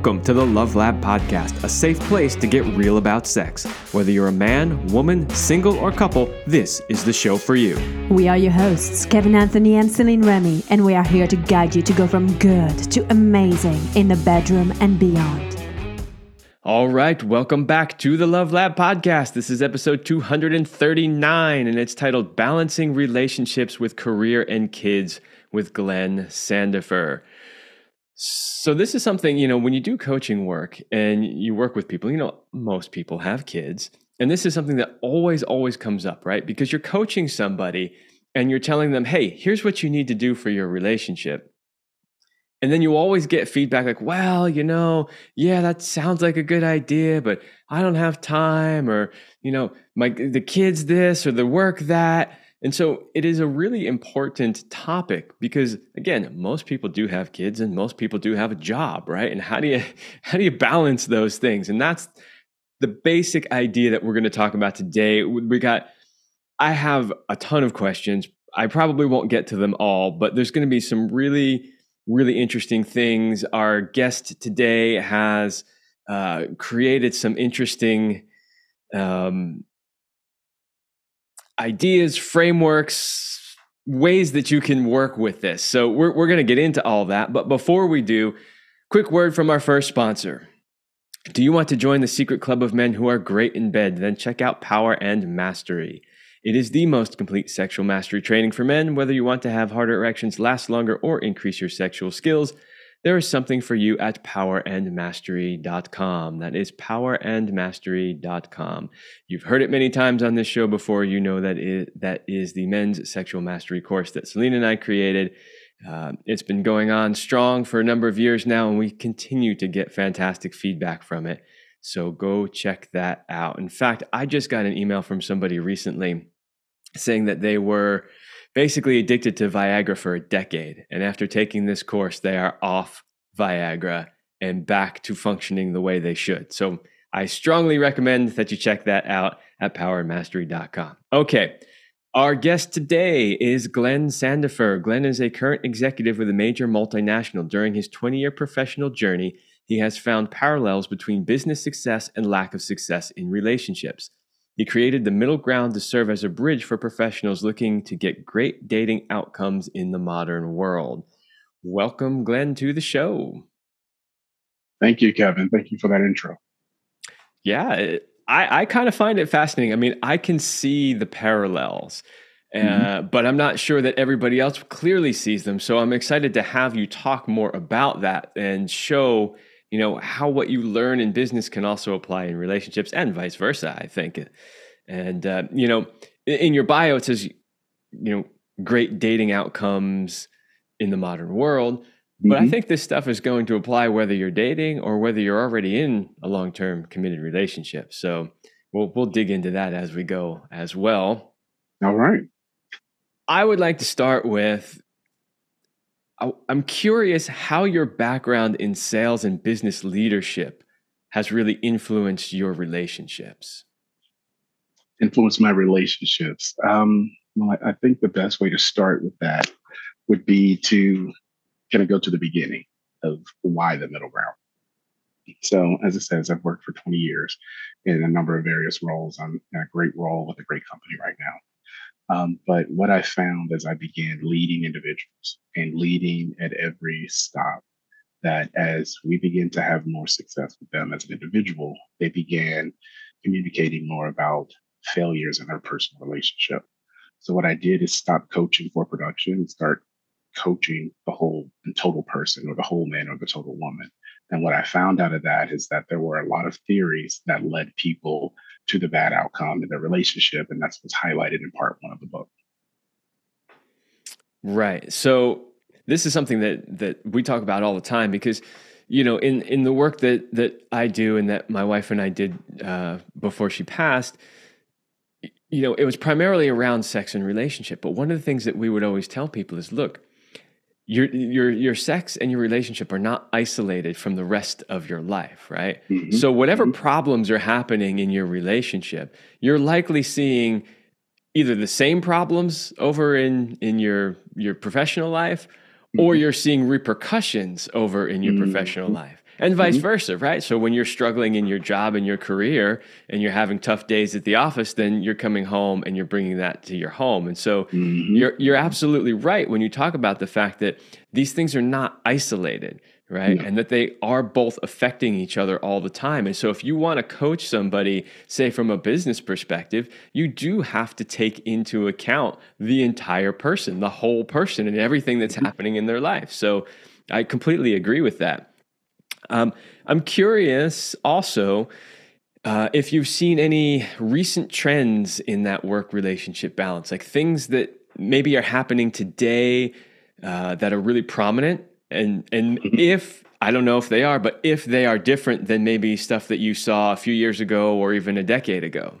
Welcome to the Love Lab Podcast, a safe place to get real about sex. Whether you're a man, woman, single, or couple, this is the show for you. We are your hosts, Kevin Anthony and Celine Remy, and we are here to guide you to go from good to amazing in the bedroom and beyond. All right, welcome back to the Love Lab Podcast. This is episode 239, and it's titled Balancing Relationships with Career and Kids with Glenn Sandifer. So this is something, you know, when you do coaching work and you work with people, you know, most people have kids. And this is something that always, always comes up, right? Because you're coaching somebody and you're telling them, hey, here's what you need to do for your relationship. And then you always get feedback like, well, you know, yeah, that sounds like a good idea, but I don't have time, or, you know, my the kids this or the work that. And so it is a really important topic because again, most people do have kids and most people do have a job, right? And how do you how do you balance those things? And that's the basic idea that we're going to talk about today. We got I have a ton of questions. I probably won't get to them all, but there's going to be some really really interesting things. Our guest today has uh, created some interesting um, ideas, frameworks, ways that you can work with this. So we're, we're going to get into all that. But before we do, quick word from our first sponsor. Do you want to join the secret club of men who are great in bed? Then check out Power and Mastery. It is the most complete sexual mastery training for men, whether you want to have harder erections last longer or increase your sexual skills there is something for you at powerandmastery.com. That is powerandmastery.com. You've heard it many times on this show before. You know that it, that is the men's sexual mastery course that Celine and I created. Uh, it's been going on strong for a number of years now, and we continue to get fantastic feedback from it. So go check that out. In fact, I just got an email from somebody recently saying that they were basically addicted to Viagra for a decade. And after taking this course, they are off Viagra and back to functioning the way they should. So I strongly recommend that you check that out at powermastery.com. Okay. Our guest today is Glenn Sandifer. Glenn is a current executive with a major multinational. During his 20 year professional journey, he has found parallels between business success and lack of success in relationships. He created the middle ground to serve as a bridge for professionals looking to get great dating outcomes in the modern world. Welcome, Glenn, to the show. Thank you, Kevin. Thank you for that intro. Yeah, it, I, I kind of find it fascinating. I mean, I can see the parallels, uh, mm-hmm. but I'm not sure that everybody else clearly sees them. So I'm excited to have you talk more about that and show you know how what you learn in business can also apply in relationships and vice versa i think. And uh, you know in your bio it says you know great dating outcomes in the modern world. But mm-hmm. i think this stuff is going to apply whether you're dating or whether you're already in a long-term committed relationship. So we'll we'll dig into that as we go as well. All right. I would like to start with I'm curious how your background in sales and business leadership has really influenced your relationships. Influenced my relationships. Um, well, I think the best way to start with that would be to kind of go to the beginning of why the middle ground. So, as it says, I've worked for 20 years in a number of various roles. I'm in a great role with a great company right now. Um, but what I found as I began leading individuals and leading at every stop, that as we begin to have more success with them as an individual, they began communicating more about failures in their personal relationship. So what I did is stop coaching for production and start coaching the whole and total person or the whole man or the total woman. And what I found out of that is that there were a lot of theories that led people to the bad outcome in their relationship. And that's what's highlighted in part one of the book. Right. So this is something that that we talk about all the time because you know in in the work that that I do and that my wife and I did uh, before she passed you know it was primarily around sex and relationship but one of the things that we would always tell people is look your your your sex and your relationship are not isolated from the rest of your life, right? Mm-hmm. So whatever mm-hmm. problems are happening in your relationship, you're likely seeing either the same problems over in in your your professional life mm-hmm. or you're seeing repercussions over in your professional mm-hmm. life. And vice mm-hmm. versa, right? So when you're struggling in your job and your career and you're having tough days at the office, then you're coming home and you're bringing that to your home. And so mm-hmm. you're you're absolutely right when you talk about the fact that these things are not isolated right? And that they are both affecting each other all the time. And so, if you want to coach somebody, say from a business perspective, you do have to take into account the entire person, the whole person, and everything that's mm-hmm. happening in their life. So, I completely agree with that. Um, I'm curious also. Uh, if you've seen any recent trends in that work relationship balance, like things that maybe are happening today uh, that are really prominent and and mm-hmm. if I don't know if they are, but if they are different than maybe stuff that you saw a few years ago or even a decade ago.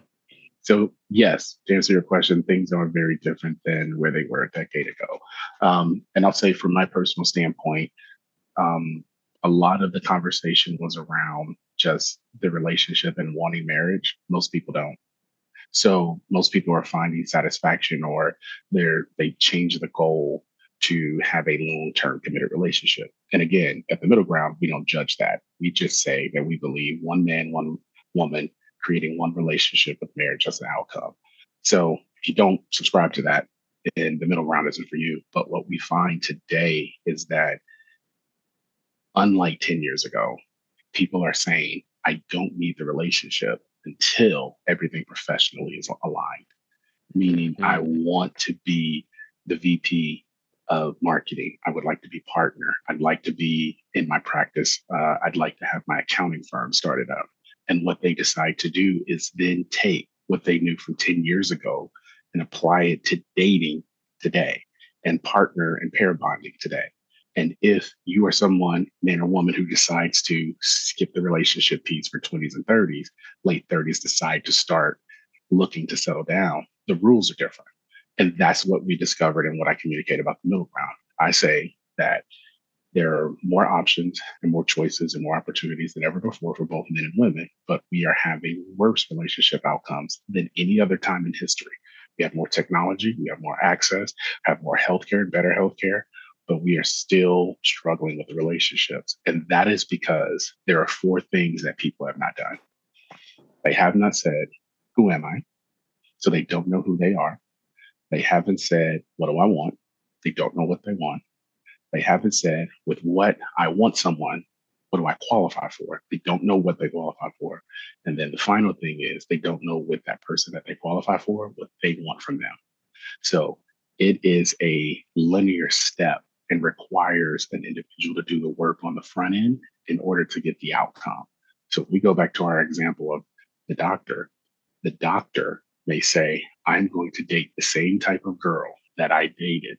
So yes, to answer your question, things are very different than where they were a decade ago. Um, and I'll say from my personal standpoint, um, a lot of the conversation was around just the relationship and wanting marriage. Most people don't. So most people are finding satisfaction or they're they change the goal to have a long term committed relationship. And again, at the middle ground, we don't judge that. We just say that we believe one man, one woman creating one relationship with marriage as an outcome. So if you don't subscribe to that, then the middle ground isn't for you. But what we find today is that, unlike 10 years ago, people are saying, I don't need the relationship until everything professionally is aligned. Meaning, mm-hmm. I want to be the VP of marketing. I would like to be partner. I'd like to be in my practice. Uh, I'd like to have my accounting firm started up. And what they decide to do is then take what they knew from 10 years ago and apply it to dating today and partner and pair bonding today. And if you are someone, man or woman, who decides to skip the relationship piece for 20s and 30s, late 30s, decide to start looking to settle down, the rules are different. And that's what we discovered and what I communicate about the middle ground. I say that there are more options and more choices and more opportunities than ever before for both men and women, but we are having worse relationship outcomes than any other time in history. We have more technology, we have more access, have more healthcare and better healthcare, but we are still struggling with relationships. And that is because there are four things that people have not done. They have not said, Who am I? So they don't know who they are. They haven't said, What do I want? They don't know what they want. They haven't said, With what I want someone, what do I qualify for? They don't know what they qualify for. And then the final thing is, they don't know with that person that they qualify for what they want from them. So it is a linear step and requires an individual to do the work on the front end in order to get the outcome. So if we go back to our example of the doctor, the doctor may say, I'm going to date the same type of girl that I dated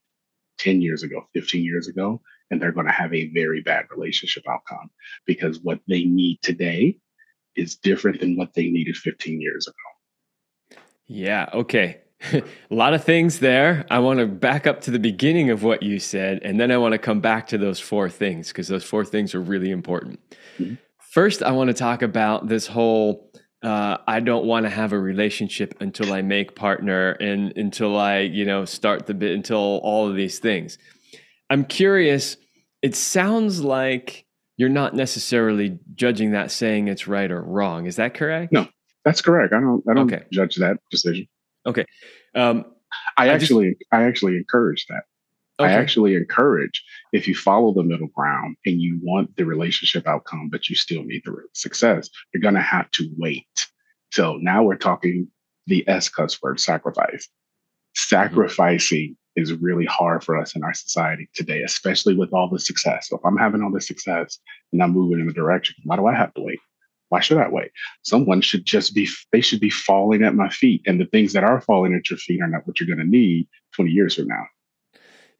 10 years ago, 15 years ago, and they're going to have a very bad relationship outcome because what they need today is different than what they needed 15 years ago. Yeah. Okay. a lot of things there. I want to back up to the beginning of what you said, and then I want to come back to those four things because those four things are really important. Mm-hmm. First, I want to talk about this whole uh, I don't want to have a relationship until I make partner and until I, you know, start the bit until all of these things. I'm curious. It sounds like you're not necessarily judging that saying it's right or wrong. Is that correct? No, that's correct. I don't. I don't okay. judge that decision. Okay. Um, I, I actually, just, I actually encourage that. Okay. I actually encourage if you follow the middle ground and you want the relationship outcome, but you still need the success, you're going to have to wait. So now we're talking the S cuss word sacrifice. Sacrificing mm-hmm. is really hard for us in our society today, especially with all the success. So if I'm having all the success and I'm moving in the direction, why do I have to wait? Why should I wait? Someone should just be, they should be falling at my feet. And the things that are falling at your feet are not what you're going to need 20 years from now.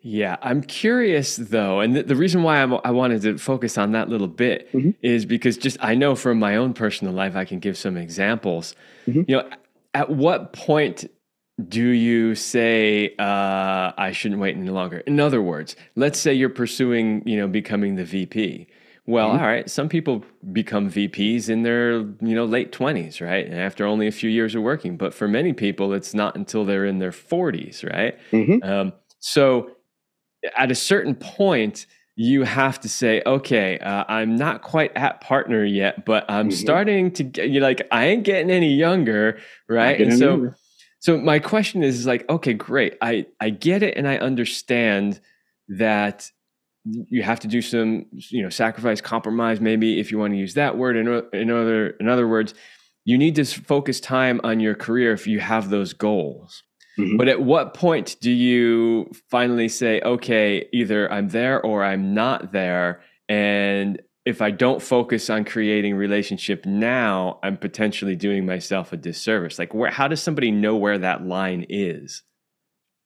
Yeah, I'm curious though, and the, the reason why I'm, i wanted to focus on that little bit mm-hmm. is because just I know from my own personal life, I can give some examples. Mm-hmm. You know, at what point do you say uh, I shouldn't wait any longer? In other words, let's say you're pursuing, you know, becoming the VP. Well, mm-hmm. all right, some people become VPs in their, you know, late 20s, right? And after only a few years of working, but for many people, it's not until they're in their 40s, right? Mm-hmm. Um, so at a certain point, you have to say, okay, uh, I'm not quite at partner yet, but I'm mm-hmm. starting to get, you're like, I ain't getting any younger, right? And so, younger. so my question is, is like, okay, great. I, I get it. And I understand that you have to do some, you know, sacrifice, compromise, maybe if you want to use that word. In, in other, in other words, you need to focus time on your career if you have those goals. Mm-hmm. But at what point do you finally say, okay, either I'm there or I'm not there? And if I don't focus on creating relationship now, I'm potentially doing myself a disservice. Like, where, how does somebody know where that line is?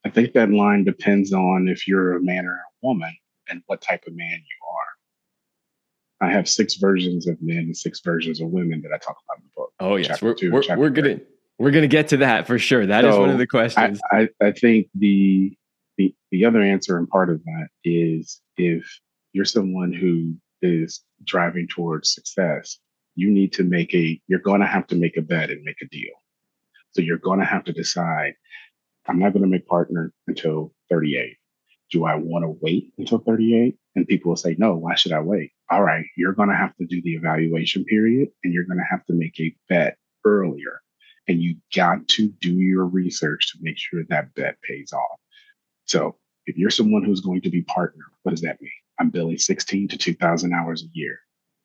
I think that line depends on if you're a man or a woman and what type of man you are. I have six versions of men and six versions of women that I talk about in the book. Oh yes, we're, we we're, we're gonna we're going to get to that for sure. That so is one of the questions. I, I, I think the, the the other answer and part of that is if you're someone who is driving towards success, you need to make a you're going to have to make a bet and make a deal. So you're going to have to decide I'm not going to make partner until 38. Do I want to wait until 38? And people will say, no, why should I wait? All right, you're going to have to do the evaluation period and you're going to have to make a bet earlier and you got to do your research to make sure that bet pays off. So if you're someone who's going to be partner, what does that mean? I'm billing 16 to 2,000 hours a year.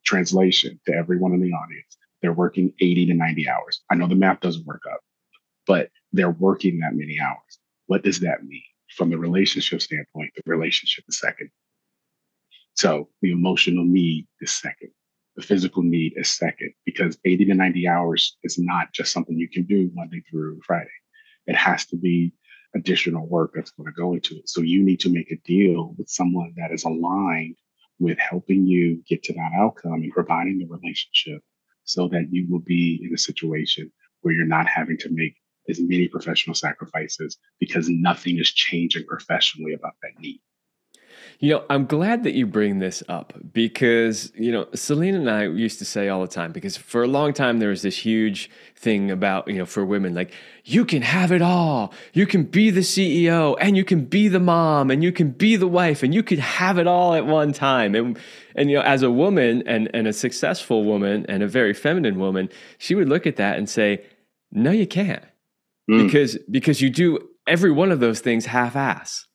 Translation to everyone in the audience, they're working 80 to 90 hours. I know the math doesn't work up, but they're working that many hours. What does that mean? From the relationship standpoint, the relationship is second. So the emotional need is second the physical need is second because 80 to 90 hours is not just something you can do Monday through Friday. It has to be additional work that's going to go into it. So you need to make a deal with someone that is aligned with helping you get to that outcome and providing the relationship so that you will be in a situation where you're not having to make as many professional sacrifices because nothing is changing professionally about that need. You know, I'm glad that you bring this up because, you know, Celine and I used to say all the time because for a long time there was this huge thing about, you know, for women like you can have it all. You can be the CEO and you can be the mom and you can be the wife and you can have it all at one time. And and you know, as a woman and and a successful woman and a very feminine woman, she would look at that and say, "No, you can't." Mm. Because because you do every one of those things half ass.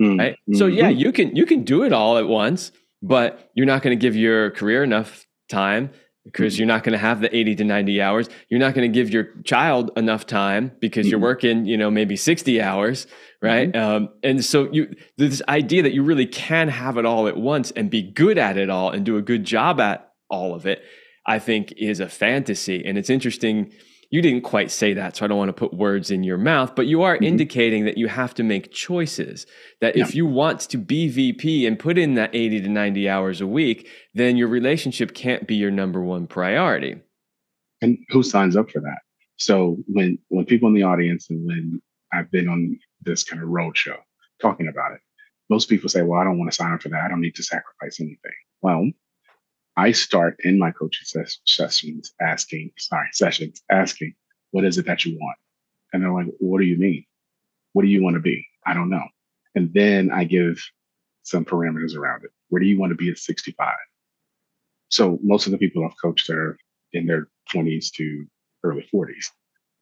Mm-hmm. Right? So yeah, mm-hmm. you can you can do it all at once, but you're not going to give your career enough time because mm-hmm. you're not going to have the 80 to 90 hours. You're not going to give your child enough time because you're mm-hmm. working, you know, maybe 60 hours, right? Mm-hmm. Um, and so you this idea that you really can have it all at once and be good at it all and do a good job at all of it, I think is a fantasy. And it's interesting you didn't quite say that, so I don't want to put words in your mouth, but you are mm-hmm. indicating that you have to make choices. That yeah. if you want to be VP and put in that 80 to 90 hours a week, then your relationship can't be your number one priority. And who signs up for that? So when when people in the audience and when I've been on this kind of road show talking about it, most people say, Well, I don't want to sign up for that. I don't need to sacrifice anything. Well, I start in my coaching ses- sessions asking, sorry, sessions asking, what is it that you want? And they're like, what do you mean? What do you want to be? I don't know. And then I give some parameters around it. Where do you want to be at 65? So most of the people I've coached are in their 20s to early 40s.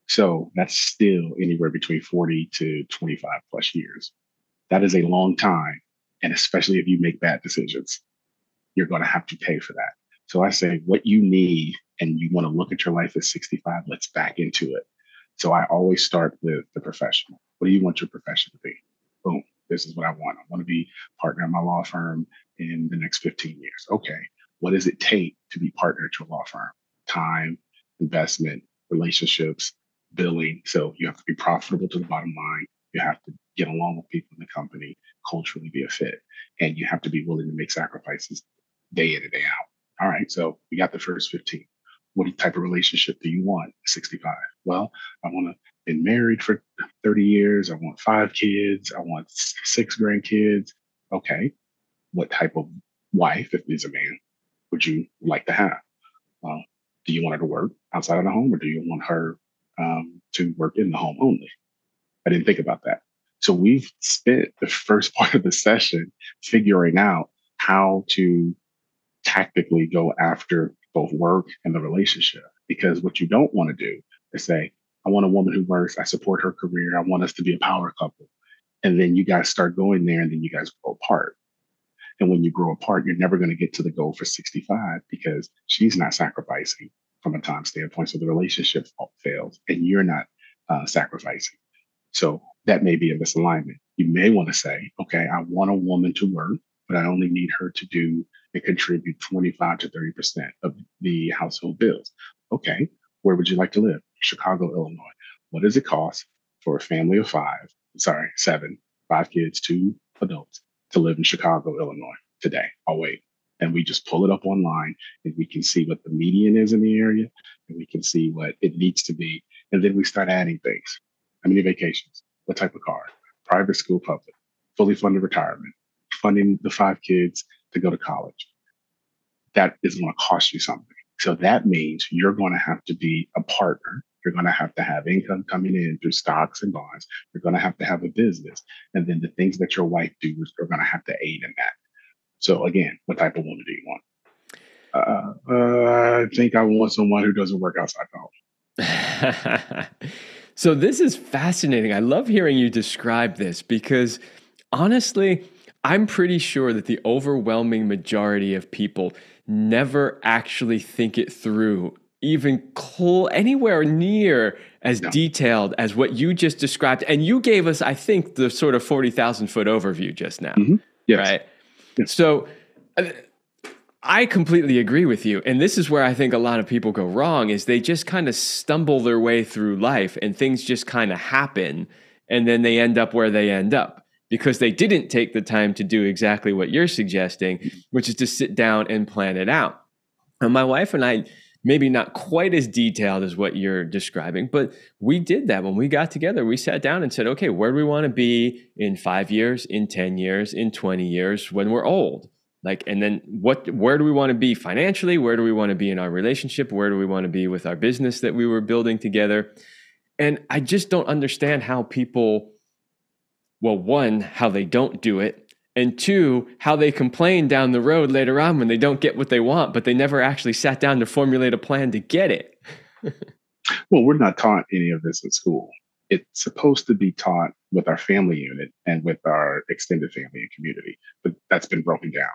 So that's still anywhere between 40 to 25 plus years. That is a long time. And especially if you make bad decisions you're going to have to pay for that. So I say, what you need, and you want to look at your life at 65, let's back into it. So I always start with the professional. What do you want your profession to be? Boom. This is what I want. I want to be partner in my law firm in the next 15 years. Okay. What does it take to be partner at your law firm? Time, investment, relationships, billing. So you have to be profitable to the bottom line. You have to get along with people in the company, culturally be a fit, and you have to be willing to make sacrifices day in and day out. All right, so we got the first 15. What type of relationship do you want 65? Well, I want to been married for 30 years. I want five kids. I want six grandkids. Okay. What type of wife, if there's a man, would you like to have? Do you want her to work outside of the home or do you want her um, to work in the home only? I didn't think about that. So we've spent the first part of the session figuring out how to tactically go after both work and the relationship. Because what you don't want to do is say, I want a woman who works, I support her career, I want us to be a power couple. And then you guys start going there and then you guys grow apart. And when you grow apart, you're never going to get to the goal for 65 because she's not sacrificing from a time standpoint. So the relationship fails and you're not uh, sacrificing. So that may be a misalignment. You may want to say, okay, I want a woman to work, but I only need her to do and contribute 25 to 30% of the household bills. Okay, where would you like to live? Chicago, Illinois. What does it cost for a family of five, sorry, seven, five kids, two adults to live in Chicago, Illinois today? I'll wait. And we just pull it up online and we can see what the median is in the area and we can see what it needs to be. And then we start adding things. How many vacations? What type of car? Private school, public, fully funded retirement, funding the five kids to go to college. That is going to cost you something. So that means you're going to have to be a partner. You're going to have to have income coming in through stocks and bonds. You're going to have to have a business. And then the things that your wife does are going to have to aid in that. So again, what type of woman do you want? Uh, uh, I think I want someone who doesn't work outside the home. so this is fascinating. I love hearing you describe this because honestly, I'm pretty sure that the overwhelming majority of people never actually think it through, even cl- anywhere near as no. detailed as what you just described. And you gave us, I think, the sort of 40,000 foot overview just now. Mm-hmm. Yes. Right. Yes. So uh, I completely agree with you. And this is where I think a lot of people go wrong is they just kind of stumble their way through life and things just kind of happen and then they end up where they end up because they didn't take the time to do exactly what you're suggesting, mm-hmm. which is to sit down and plan it out. And my wife and I, maybe not quite as detailed as what you're describing, but we did that when we got together. We sat down and said, okay, where do we want to be in five years, in 10 years, in 20 years when we're old? Like, and then what, where do we want to be financially? Where do we want to be in our relationship? Where do we want to be with our business that we were building together? And I just don't understand how people well, one, how they don't do it, and two, how they complain down the road later on when they don't get what they want, but they never actually sat down to formulate a plan to get it. well, we're not taught any of this in school. It's supposed to be taught with our family unit and with our extended family and community, but that's been broken down.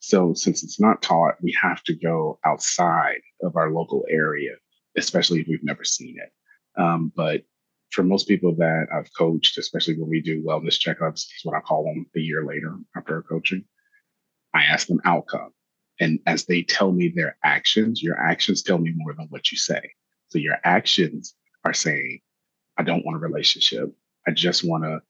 So, since it's not taught, we have to go outside of our local area, especially if we've never seen it. Um, but for most people that I've coached, especially when we do wellness checkups, is what I call them a year later after coaching. I ask them outcome. And as they tell me their actions, your actions tell me more than what you say. So your actions are saying, I don't want a relationship. I just want to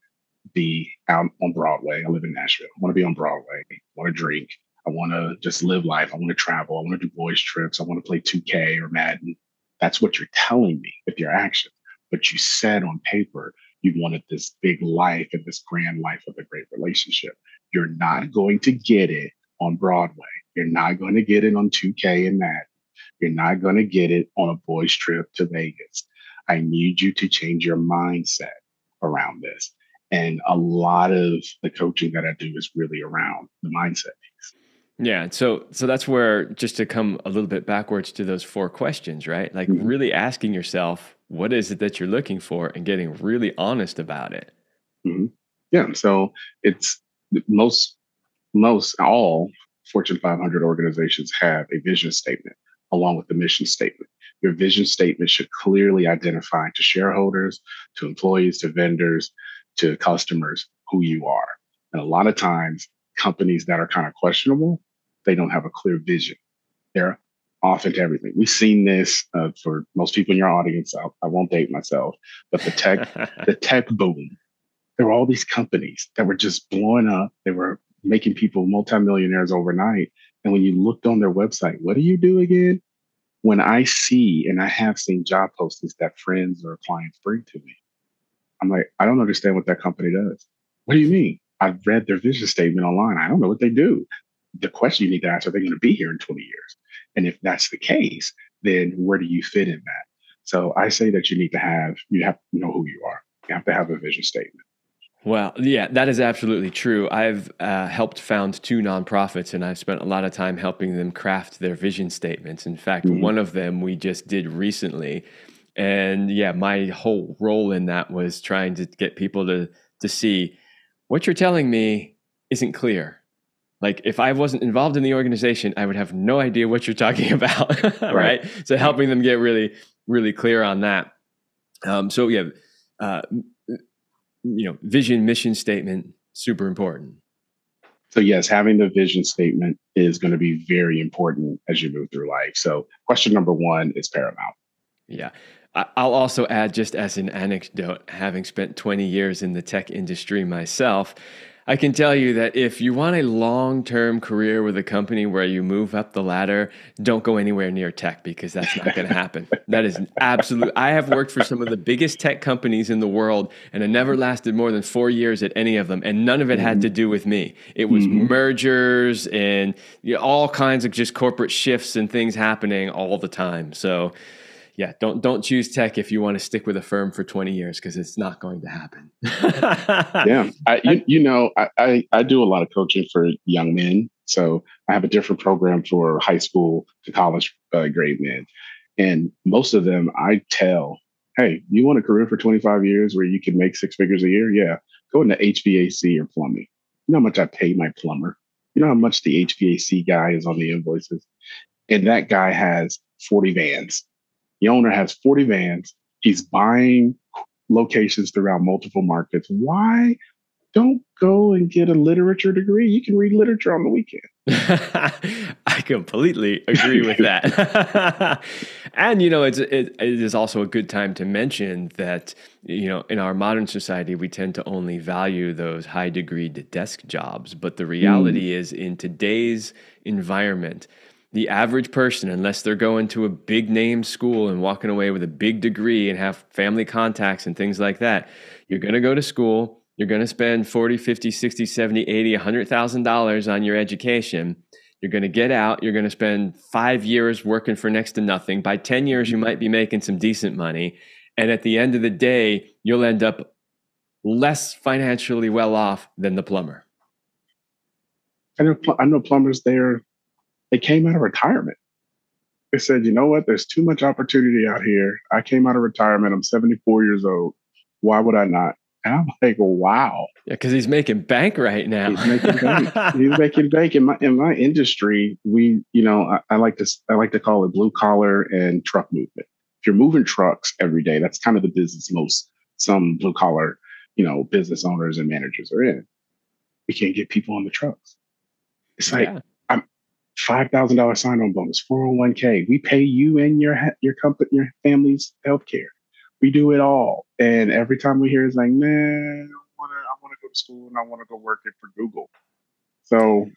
be out on Broadway. I live in Nashville. I want to be on Broadway. I want to drink. I want to just live life. I want to travel. I want to do boys trips. I want to play 2K or Madden. That's what you're telling me with your actions but you said on paper you wanted this big life and this grand life of a great relationship. You're not going to get it on Broadway. You're not going to get it on 2K and that. You're not going to get it on a boys' trip to Vegas. I need you to change your mindset around this. And a lot of the coaching that I do is really around the mindset piece. Yeah, so so that's where just to come a little bit backwards to those four questions, right? Like mm-hmm. really asking yourself, what is it that you're looking for, and getting really honest about it. Mm-hmm. Yeah, so it's most most all Fortune 500 organizations have a vision statement along with the mission statement. Your vision statement should clearly identify to shareholders, to employees, to vendors, to customers who you are. And a lot of times companies that are kind of questionable, they don't have a clear vision. They're off into everything. We've seen this uh, for most people in your audience. I, I won't date myself, but the tech, the tech boom. There were all these companies that were just blowing up. They were making people multimillionaires overnight. And when you looked on their website, what do you do again? When I see and I have seen job postings that friends or clients bring to me, I'm like, I don't understand what that company does. What do you mean? I've read their vision statement online. I don't know what they do. The question you need to ask, are they going to be here in 20 years? And if that's the case, then where do you fit in that? So I say that you need to have, you have to know who you are. You have to have a vision statement. Well, yeah, that is absolutely true. I've uh, helped found two nonprofits and I've spent a lot of time helping them craft their vision statements. In fact, mm-hmm. one of them we just did recently. And yeah, my whole role in that was trying to get people to, to see what you're telling me isn't clear. Like if I wasn't involved in the organization, I would have no idea what you're talking about. right. right. So helping them get really, really clear on that. Um, so yeah, uh, you know, vision, mission statement, super important. So yes, having the vision statement is going to be very important as you move through life. So question number one is paramount. Yeah. I'll also add, just as an anecdote, having spent 20 years in the tech industry myself, I can tell you that if you want a long term career with a company where you move up the ladder, don't go anywhere near tech because that's not going to happen. that is absolute. I have worked for some of the biggest tech companies in the world, and I never lasted more than four years at any of them, and none of it had to do with me. It was mm-hmm. mergers and you know, all kinds of just corporate shifts and things happening all the time. So, yeah, don't don't choose tech if you want to stick with a firm for 20 years because it's not going to happen. yeah, I, you, you know, I, I, I do a lot of coaching for young men, so I have a different program for high school to college uh, grade men, and most of them I tell, hey, you want a career for 25 years where you can make six figures a year? Yeah, go into HVAC or plumbing. You know how much I pay my plumber. You know how much the HVAC guy is on the invoices, and that guy has 40 vans the owner has 40 vans. He's buying locations throughout multiple markets. Why don't go and get a literature degree? You can read literature on the weekend. I completely agree with that. and you know, it's it, it is also a good time to mention that you know, in our modern society, we tend to only value those high degree desk jobs, but the reality mm. is in today's environment the average person, unless they're going to a big name school and walking away with a big degree and have family contacts and things like that, you're going to go to school. You're going to spend 40, 50, 60, 70, 80, $100,000 on your education. You're going to get out. You're going to spend five years working for next to nothing. By 10 years, you might be making some decent money. And at the end of the day, you'll end up less financially well off than the plumber. I know, I know plumbers there they came out of retirement. They said, you know what? There's too much opportunity out here. I came out of retirement. I'm 74 years old. Why would I not? And I'm like, wow. Yeah, because he's making bank right now. He's making bank. he's making bank. In my in my industry, we, you know, I, I like to I like to call it blue collar and truck movement. If you're moving trucks every day, that's kind of the business most some blue collar, you know, business owners and managers are in. We can't get people on the trucks. It's like yeah five thousand dollar sign on bonus, four hundred one k. We pay you and your your company, your family's health care. We do it all, and every time we hear it's like, man, I want to I want to go to school and I want to go work it for Google. So.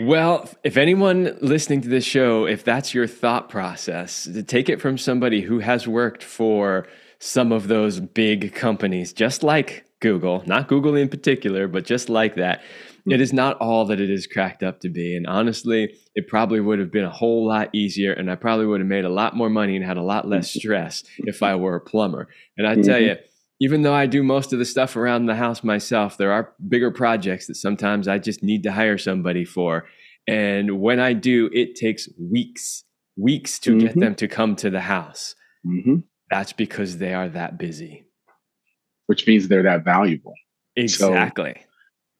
Well, if anyone listening to this show, if that's your thought process, take it from somebody who has worked for some of those big companies, just like Google, not Google in particular, but just like that, it is not all that it is cracked up to be. And honestly, it probably would have been a whole lot easier and I probably would have made a lot more money and had a lot less stress if I were a plumber. And I tell you, even though I do most of the stuff around the house myself, there are bigger projects that sometimes I just need to hire somebody for. And when I do, it takes weeks, weeks to mm-hmm. get them to come to the house. Mm-hmm. That's because they are that busy. Which means they're that valuable. Exactly. So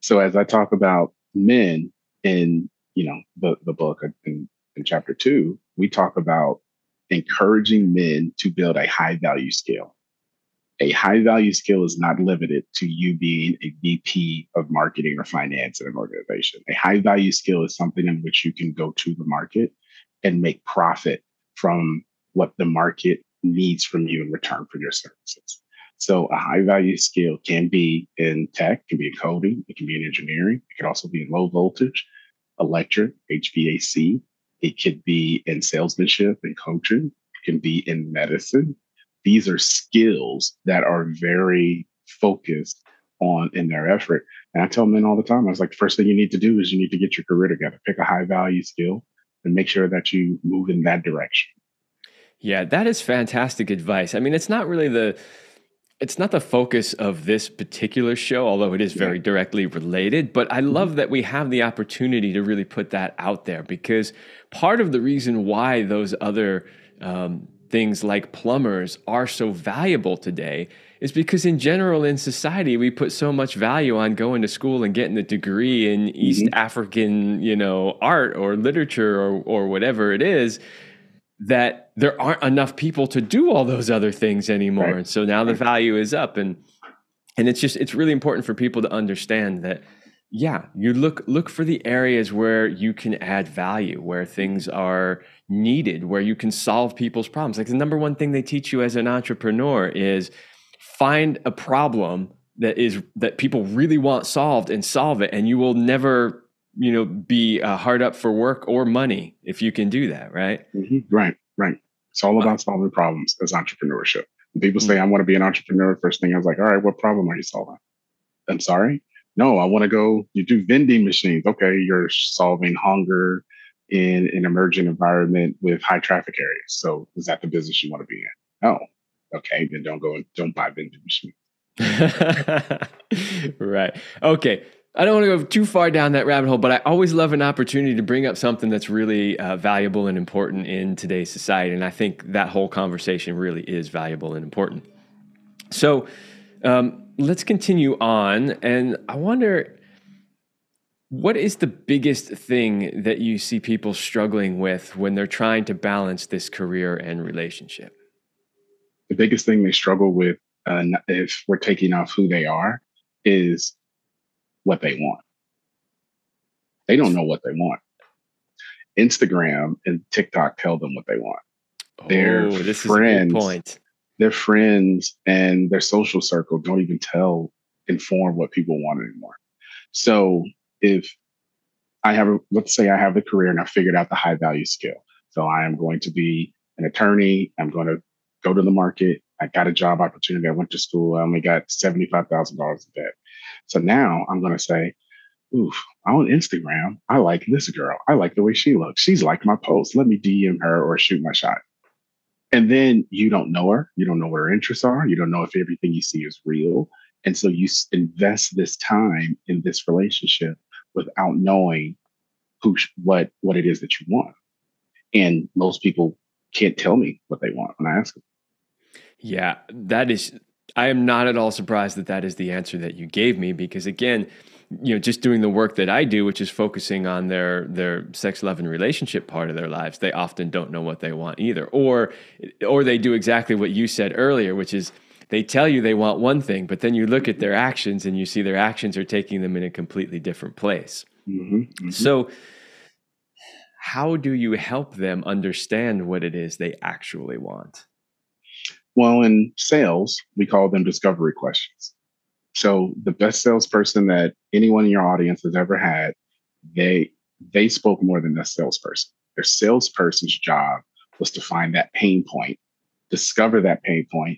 so as I talk about men in you know the the book in, in chapter two, we talk about encouraging men to build a high value skill. A high value skill is not limited to you being a VP of marketing or finance in an organization. A high value skill is something in which you can go to the market and make profit from what the market needs from you in return for your services. So a high value skill can be in tech, can be in coding, it can be in engineering, it can also be in low voltage, electric, HVAC. It could be in salesmanship and coaching. It can be in medicine. These are skills that are very focused on in their effort. And I tell men all the time, I was like, the first thing you need to do is you need to get your career together. Pick a high value skill and make sure that you move in that direction. Yeah, that is fantastic advice. I mean, it's not really the it's not the focus of this particular show, although it is very yeah. directly related. But I mm-hmm. love that we have the opportunity to really put that out there because part of the reason why those other um, things like plumbers are so valuable today is because in general in society we put so much value on going to school and getting a degree in East mm-hmm. African, you know, art or literature or or whatever it is that there aren't enough people to do all those other things anymore. Right. And so now the value is up and and it's just it's really important for people to understand that yeah, you look look for the areas where you can add value, where things are needed, where you can solve people's problems. Like the number one thing they teach you as an entrepreneur is find a problem that is that people really want solved and solve it and you will never you know be uh, hard up for work or money if you can do that right? Mm-hmm. right right. It's all about solving problems as entrepreneurship. When people say mm-hmm. i want to be an entrepreneur first thing i was like all right what problem are you solving? I'm sorry? No i want to go you do vending machines. Okay you're solving hunger in an emerging environment with high traffic areas. So is that the business you want to be in? No. Okay then don't go and don't buy vending machines. Right. Okay I don't want to go too far down that rabbit hole, but I always love an opportunity to bring up something that's really uh, valuable and important in today's society. And I think that whole conversation really is valuable and important. So um, let's continue on. And I wonder what is the biggest thing that you see people struggling with when they're trying to balance this career and relationship? The biggest thing they struggle with, uh, if we're taking off who they are, is what they want. They don't know what they want. Instagram and TikTok tell them what they want. Their oh, this friends, point. Their friends and their social circle don't even tell, inform what people want anymore. So if I have, a, let's say I have the career and I figured out the high value skill. So I am going to be an attorney. I'm going to go to the market. I got a job opportunity. I went to school. I only got $75,000 in debt. So now I'm going to say, oof, on Instagram, I like this girl. I like the way she looks. She's like my post. Let me DM her or shoot my shot. And then you don't know her. You don't know what her interests are. You don't know if everything you see is real. And so you invest this time in this relationship without knowing who, what, what it is that you want. And most people can't tell me what they want when I ask them. Yeah, that is I am not at all surprised that that is the answer that you gave me because again, you know, just doing the work that I do, which is focusing on their their sex, love, and relationship part of their lives, they often don't know what they want either, or or they do exactly what you said earlier, which is they tell you they want one thing, but then you look at their actions and you see their actions are taking them in a completely different place. Mm-hmm, mm-hmm. So, how do you help them understand what it is they actually want? Well, in sales, we call them discovery questions. So the best salesperson that anyone in your audience has ever had, they they spoke more than a salesperson. Their salesperson's job was to find that pain point, discover that pain point,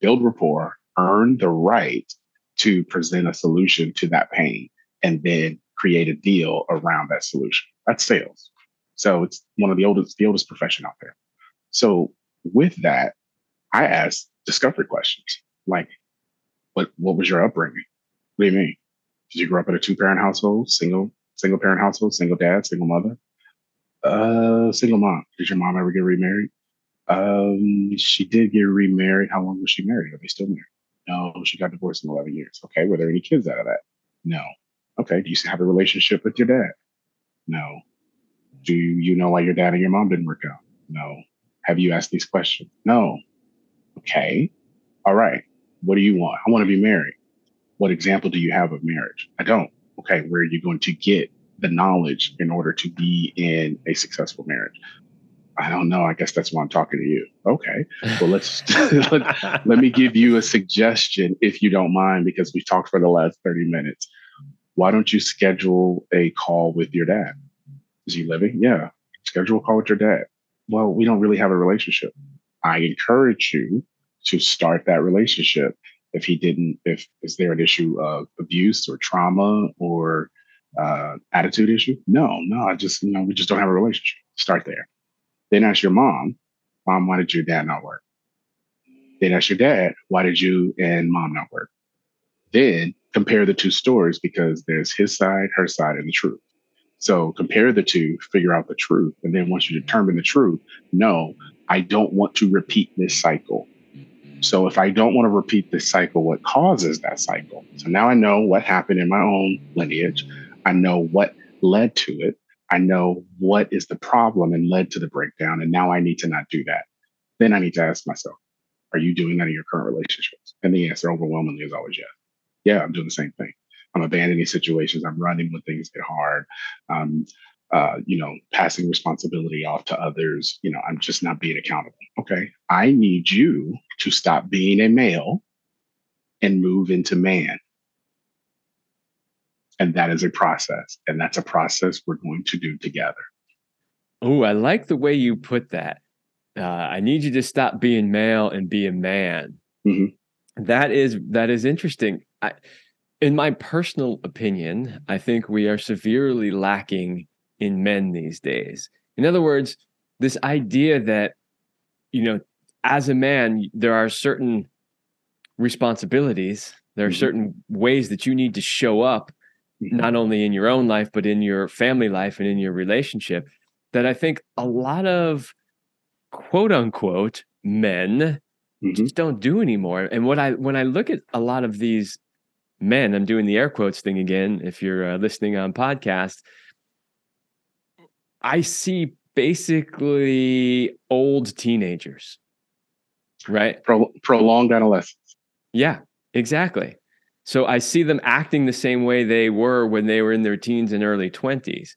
build rapport, earn the right to present a solution to that pain, and then create a deal around that solution. That's sales. So it's one of the oldest, the oldest profession out there. So with that, I ask discovery questions like, what what was your upbringing? What do you mean? Did you grow up in a two parent household, single single parent household, single dad, single mother? Uh, single mom. Did your mom ever get remarried? Um, she did get remarried. How long was she married? Are they still married? No, she got divorced in 11 years. Okay. Were there any kids out of that? No. Okay. Do you have a relationship with your dad? No. Do you know why your dad and your mom didn't work out? No. Have you asked these questions? No. Okay. All right. What do you want? I want to be married. What example do you have of marriage? I don't. Okay. Where are you going to get the knowledge in order to be in a successful marriage? I don't know. I guess that's why I'm talking to you. Okay. Well, let's let, let me give you a suggestion if you don't mind, because we've talked for the last 30 minutes. Why don't you schedule a call with your dad? Is he living? Yeah. Schedule a call with your dad. Well, we don't really have a relationship. I encourage you to start that relationship. If he didn't, if is there an issue of abuse or trauma or uh, attitude issue? No, no, I just, you know, we just don't have a relationship. Start there. Then ask your mom, Mom, why did your dad not work? Then ask your dad, why did you and mom not work? Then compare the two stories because there's his side, her side, and the truth. So compare the two, figure out the truth. And then once you determine the truth, no, I don't want to repeat this cycle. So if I don't want to repeat this cycle, what causes that cycle? So now I know what happened in my own lineage. I know what led to it. I know what is the problem and led to the breakdown. And now I need to not do that. Then I need to ask myself, are you doing that in your current relationships? And the answer overwhelmingly is always yes. Yeah, I'm doing the same thing. I'm abandoning situations. I'm running when things get hard. Um, uh, you know, passing responsibility off to others. You know, I'm just not being accountable. Okay. I need you to stop being a male and move into man. And that is a process. And that's a process we're going to do together. Oh, I like the way you put that. Uh, I need you to stop being male and be a man. Mm-hmm. That is that is interesting. I, in my personal opinion, I think we are severely lacking in men these days. In other words, this idea that, you know, as a man, there are certain responsibilities, there are mm-hmm. certain ways that you need to show up, mm-hmm. not only in your own life, but in your family life and in your relationship, that I think a lot of quote unquote men mm-hmm. just don't do anymore. And what I, when I look at a lot of these men, I'm doing the air quotes thing again, if you're uh, listening on podcast, I see basically old teenagers, right? Pro- prolonged adolescence. Yeah, exactly. So I see them acting the same way they were when they were in their teens and early 20s,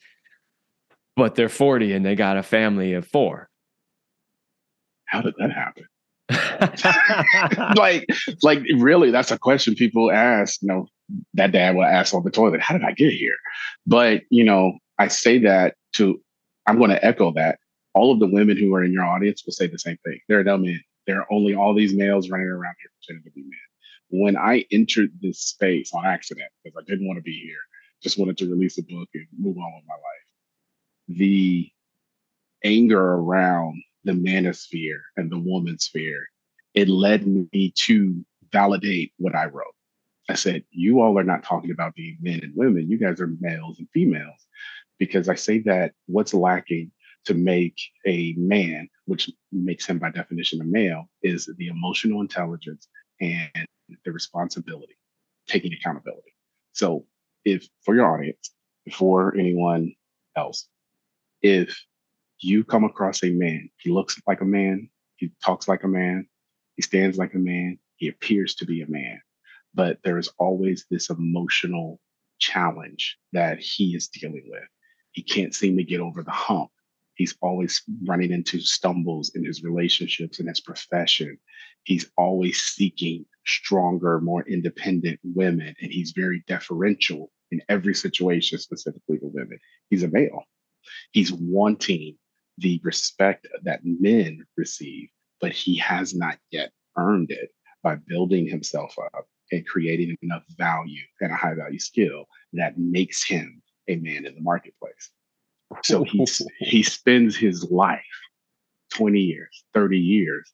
but they're 40 and they got a family of four. How did that happen? like, like really, that's a question people ask. You know, that dad will ask on the toilet, "How did I get here?" But you know, I say that to I'm going to echo that. All of the women who are in your audience will say the same thing. There are no men. There are only all these males running around here pretending to be men. When I entered this space on accident, because I didn't want to be here, just wanted to release a book and move on with my life, the anger around the manosphere and the woman sphere, it led me to validate what I wrote. I said, You all are not talking about being men and women. You guys are males and females because I say that what's lacking to make a man, which makes him by definition a male, is the emotional intelligence and the responsibility, taking accountability. So, if for your audience, for anyone else, if you come across a man, he looks like a man, he talks like a man, he stands like a man, he appears to be a man, but there is always this emotional challenge that he is dealing with he can't seem to get over the hump. He's always running into stumbles in his relationships and his profession. He's always seeking stronger, more independent women, and he's very deferential in every situation, specifically to women. He's a male. He's wanting the respect that men receive, but he has not yet earned it by building himself up and creating enough value and a high value skill that makes him a man in the marketplace. So he he spends his life, 20 years, 30 years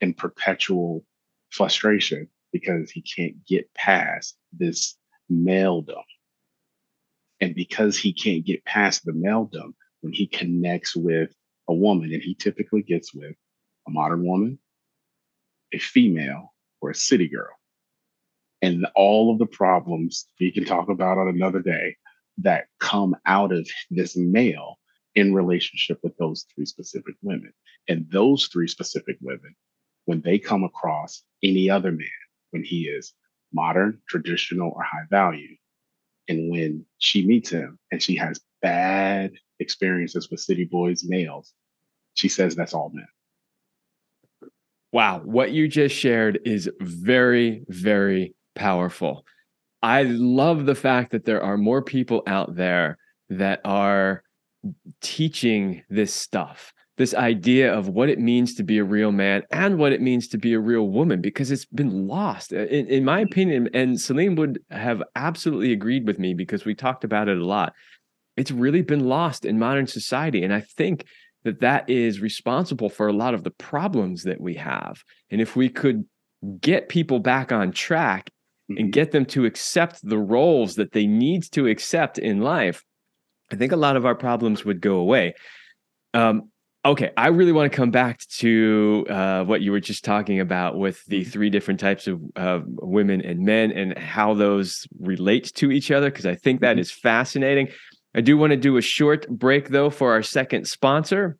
in perpetual frustration because he can't get past this maledom. And because he can't get past the maledom, when he connects with a woman, and he typically gets with a modern woman, a female, or a city girl, and all of the problems we can talk about on another day that come out of this male in relationship with those three specific women. And those three specific women, when they come across any other man, when he is modern, traditional, or high value, and when she meets him and she has bad experiences with city boys, males, she says that's all men. Wow. What you just shared is very, very powerful. I love the fact that there are more people out there that are teaching this stuff, this idea of what it means to be a real man and what it means to be a real woman, because it's been lost. In, in my opinion, and Celine would have absolutely agreed with me because we talked about it a lot. It's really been lost in modern society. And I think that that is responsible for a lot of the problems that we have. And if we could get people back on track mm-hmm. and get them to accept the roles that they need to accept in life, I think a lot of our problems would go away. Um, okay, I really want to come back to uh, what you were just talking about with the mm-hmm. three different types of uh, women and men and how those relate to each other, because I think that mm-hmm. is fascinating. I do want to do a short break though for our second sponsor.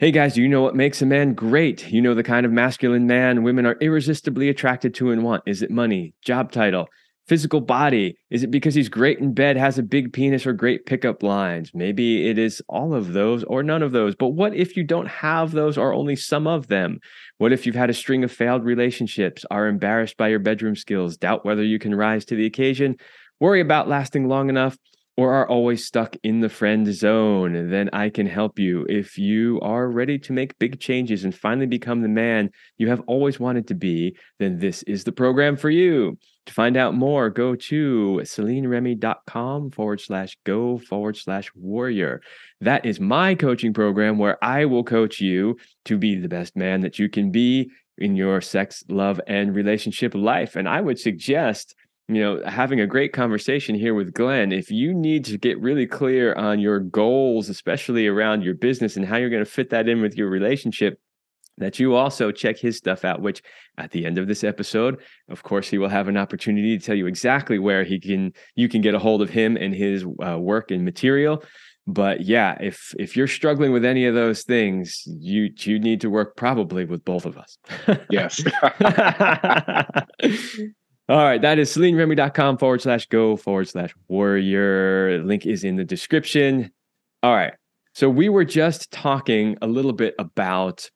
Hey guys, do you know what makes a man great? You know the kind of masculine man women are irresistibly attracted to and want. Is it money, job title, physical body? Is it because he's great in bed, has a big penis, or great pickup lines? Maybe it is all of those or none of those. But what if you don't have those or only some of them? What if you've had a string of failed relationships, are embarrassed by your bedroom skills, doubt whether you can rise to the occasion, worry about lasting long enough? Or are always stuck in the friend zone, then I can help you. If you are ready to make big changes and finally become the man you have always wanted to be, then this is the program for you. To find out more, go to CelineRemy.com forward slash go forward slash warrior. That is my coaching program where I will coach you to be the best man that you can be in your sex, love, and relationship life. And I would suggest you know, having a great conversation here with Glenn. If you need to get really clear on your goals, especially around your business and how you're going to fit that in with your relationship, that you also check his stuff out, which at the end of this episode, of course, he will have an opportunity to tell you exactly where he can you can get a hold of him and his uh, work and material. But yeah, if if you're struggling with any of those things, you you need to work probably with both of us. yes. All right, that is CelineRemy.com forward slash go forward slash warrior. Link is in the description. All right. So we were just talking a little bit about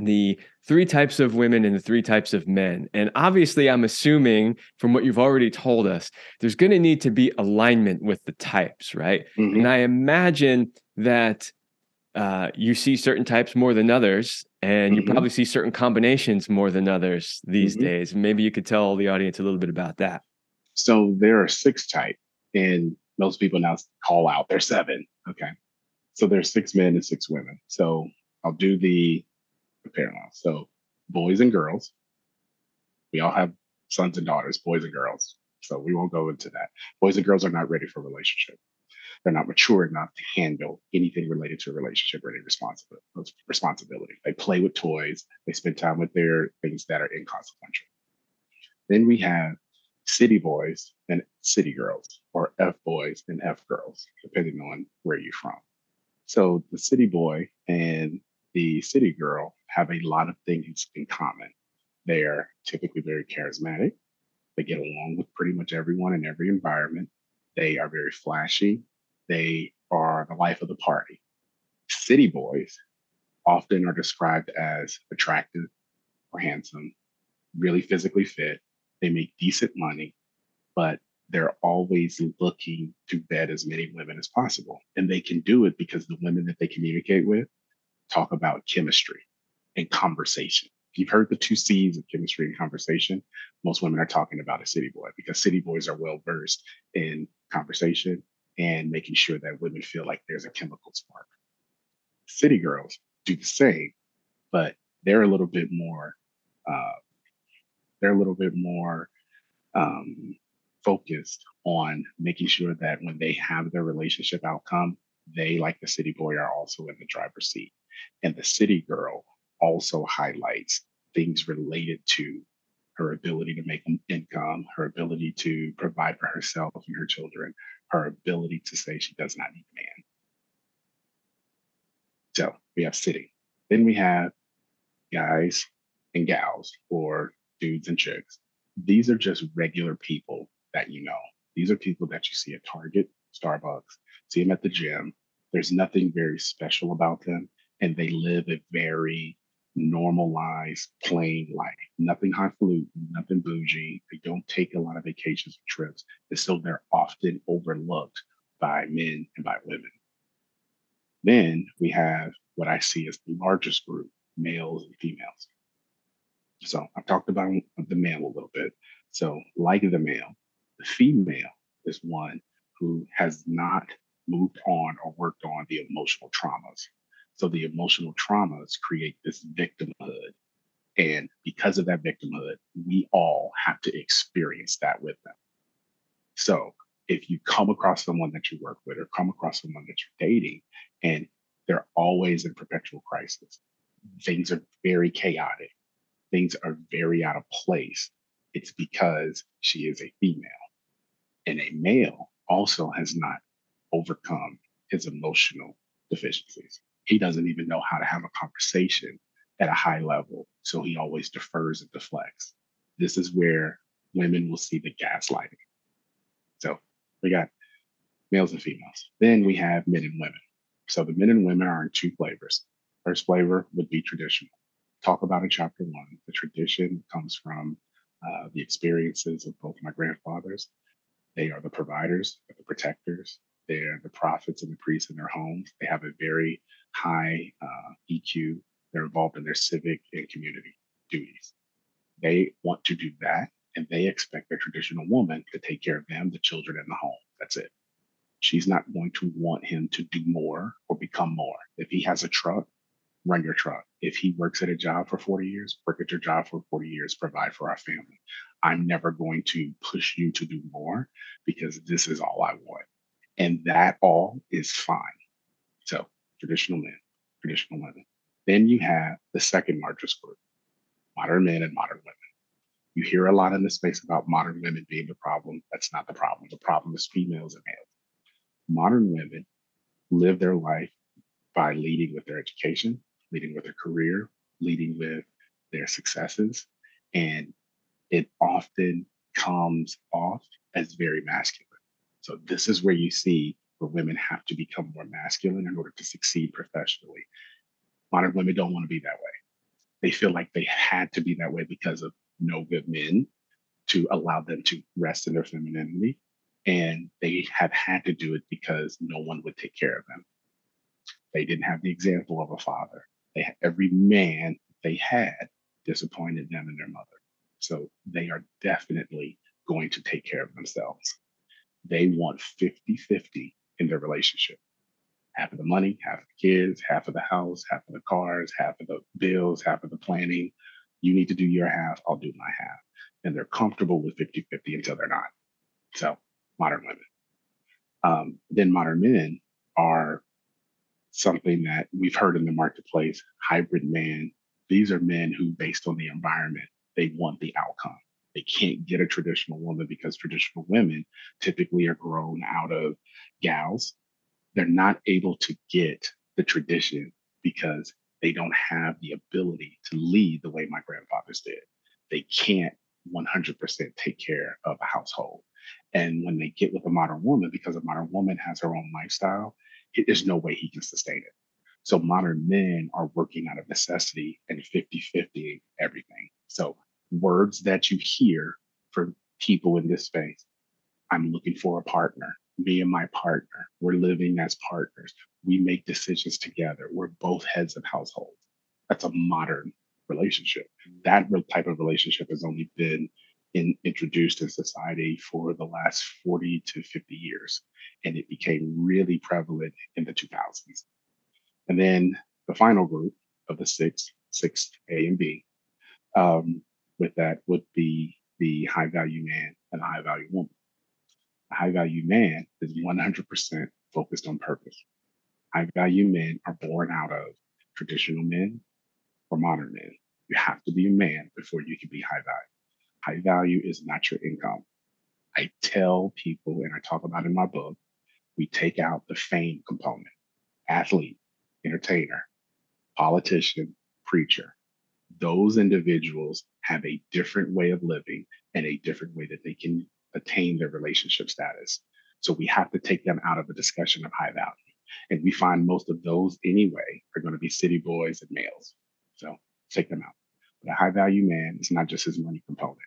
the three types of women and the three types of men. And obviously, I'm assuming from what you've already told us, there's going to need to be alignment with the types, right? Mm-hmm. And I imagine that uh, you see certain types more than others, and you mm-hmm. probably see certain combinations more than others these mm-hmm. days. Maybe you could tell the audience a little bit about that. So there are six types, and most people now call out there's seven. Okay, so there's six men and six women. So I'll do the parallel. So boys and girls. We all have sons and daughters, boys and girls. So we won't go into that. Boys and girls are not ready for relationship they're not mature enough to handle anything related to a relationship or any responsibility. responsibility. They play with toys, they spend time with their things that are inconsequential. Then we have city boys and city girls, or F boys and F girls, depending on where you're from. So the city boy and the city girl have a lot of things in common. They are typically very charismatic. They get along with pretty much everyone in every environment. They are very flashy they are the life of the party. City boys often are described as attractive or handsome, really physically fit. They make decent money, but they're always looking to bed as many women as possible. And they can do it because the women that they communicate with talk about chemistry and conversation. If you've heard the two C's of chemistry and conversation, most women are talking about a city boy because city boys are well versed in conversation and making sure that women feel like there's a chemical spark. City girls do the same, but they're a little bit more, uh, they're a little bit more um, focused on making sure that when they have their relationship outcome, they, like the city boy, are also in the driver's seat. And the city girl also highlights things related to her ability to make income, her ability to provide for herself and her children, her ability to say she does not need a man. So we have city. Then we have guys and gals, or dudes and chicks. These are just regular people that you know. These are people that you see at Target, Starbucks, see them at the gym. There's nothing very special about them, and they live a very normalized, plain life. Nothing highfalutin, nothing bougie. They don't take a lot of vacations or trips. And so they're often overlooked by men and by women. Then we have what I see as the largest group, males and females. So I've talked about uh, the male a little bit. So, like the male, the female is one who has not moved on or worked on the emotional traumas. So the emotional traumas create this victimhood. And because of that victimhood, we all have to experience that with them. So if you come across someone that you work with or come across someone that you're dating and they're always in perpetual crisis, things are very chaotic, things are very out of place, it's because she is a female. And a male also has not overcome his emotional deficiencies. He doesn't even know how to have a conversation at a high level. So he always defers and deflects. This is where women will see the gaslighting. So we got males and females. Then we have men and women. So the men and women are in two flavors. First flavor would be traditional. Talk about in chapter one. The tradition comes from uh, the experiences of both my grandfathers. They are the providers, the protectors. They're the prophets and the priests in their homes. They have a very high uh, EQ. They're involved in their civic and community duties. They want to do that, and they expect their traditional woman to take care of them, the children, and the home. That's it. She's not going to want him to do more or become more. If he has a truck, run your truck. If he works at a job for 40 years, work at your job for 40 years, provide for our family. I'm never going to push you to do more because this is all I want. And that all is fine. So, traditional men, traditional women. Then you have the second largest group modern men and modern women. You hear a lot in this space about modern women being the problem. That's not the problem. The problem is females and males. Modern women live their life by leading with their education, leading with their career, leading with their successes. And it often comes off as very masculine. So this is where you see where women have to become more masculine in order to succeed professionally. Modern women don't want to be that way. They feel like they had to be that way because of no good men to allow them to rest in their femininity. And they have had to do it because no one would take care of them. They didn't have the example of a father. They every man they had disappointed them and their mother. So they are definitely going to take care of themselves. They want 50 50 in their relationship half of the money, half of the kids, half of the house, half of the cars, half of the bills, half of the planning. You need to do your half, I'll do my half. And they're comfortable with 50 50 until they're not. So, modern women. Um, then modern men are something that we've heard in the marketplace hybrid man. These are men who, based on the environment, they want the outcome. They can't get a traditional woman because traditional women typically are grown out of gals. They're not able to get the tradition because they don't have the ability to lead the way my grandfathers did. They can't 100% take care of a household. And when they get with a modern woman, because a modern woman has her own lifestyle, there's no way he can sustain it. So modern men are working out of necessity and 50 50 everything. So words that you hear from people in this space I'm looking for a partner. Me and my partner, we're living as partners. We make decisions together. We're both heads of households. That's a modern relationship. That type of relationship has only been in, introduced in society for the last 40 to 50 years. And it became really prevalent in the 2000s. And then the final group of the six, six A and B, um, with that would be the high value man and high value woman. The high value man is 100% focused on purpose. High value men are born out of traditional men or modern men. You have to be a man before you can be high value. High value is not your income. I tell people, and I talk about in my book, we take out the fame component athlete, entertainer, politician, preacher. Those individuals have a different way of living and a different way that they can attain their relationship status. So we have to take them out of the discussion of high value. And we find most of those anyway are going to be city boys and males. So take them out. But a high value man is not just his money component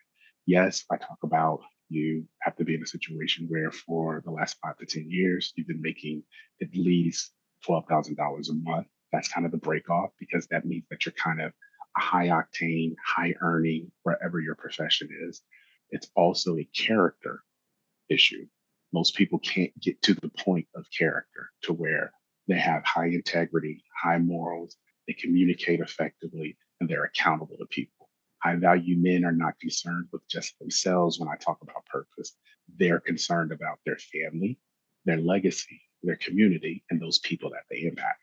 yes, I talk about you have to be in a situation where for the last five to 10 years, you've been making at least $12,000 a month. That's kind of the break off because that means that you're kind of high octane, high earning, wherever your profession is. It's also a character issue. most people can't get to the point of character to where they have high integrity, high morals, they communicate effectively, and they're accountable to people. High value men are not concerned with just themselves when I talk about purpose. They're concerned about their family, their legacy, their community, and those people that they impact.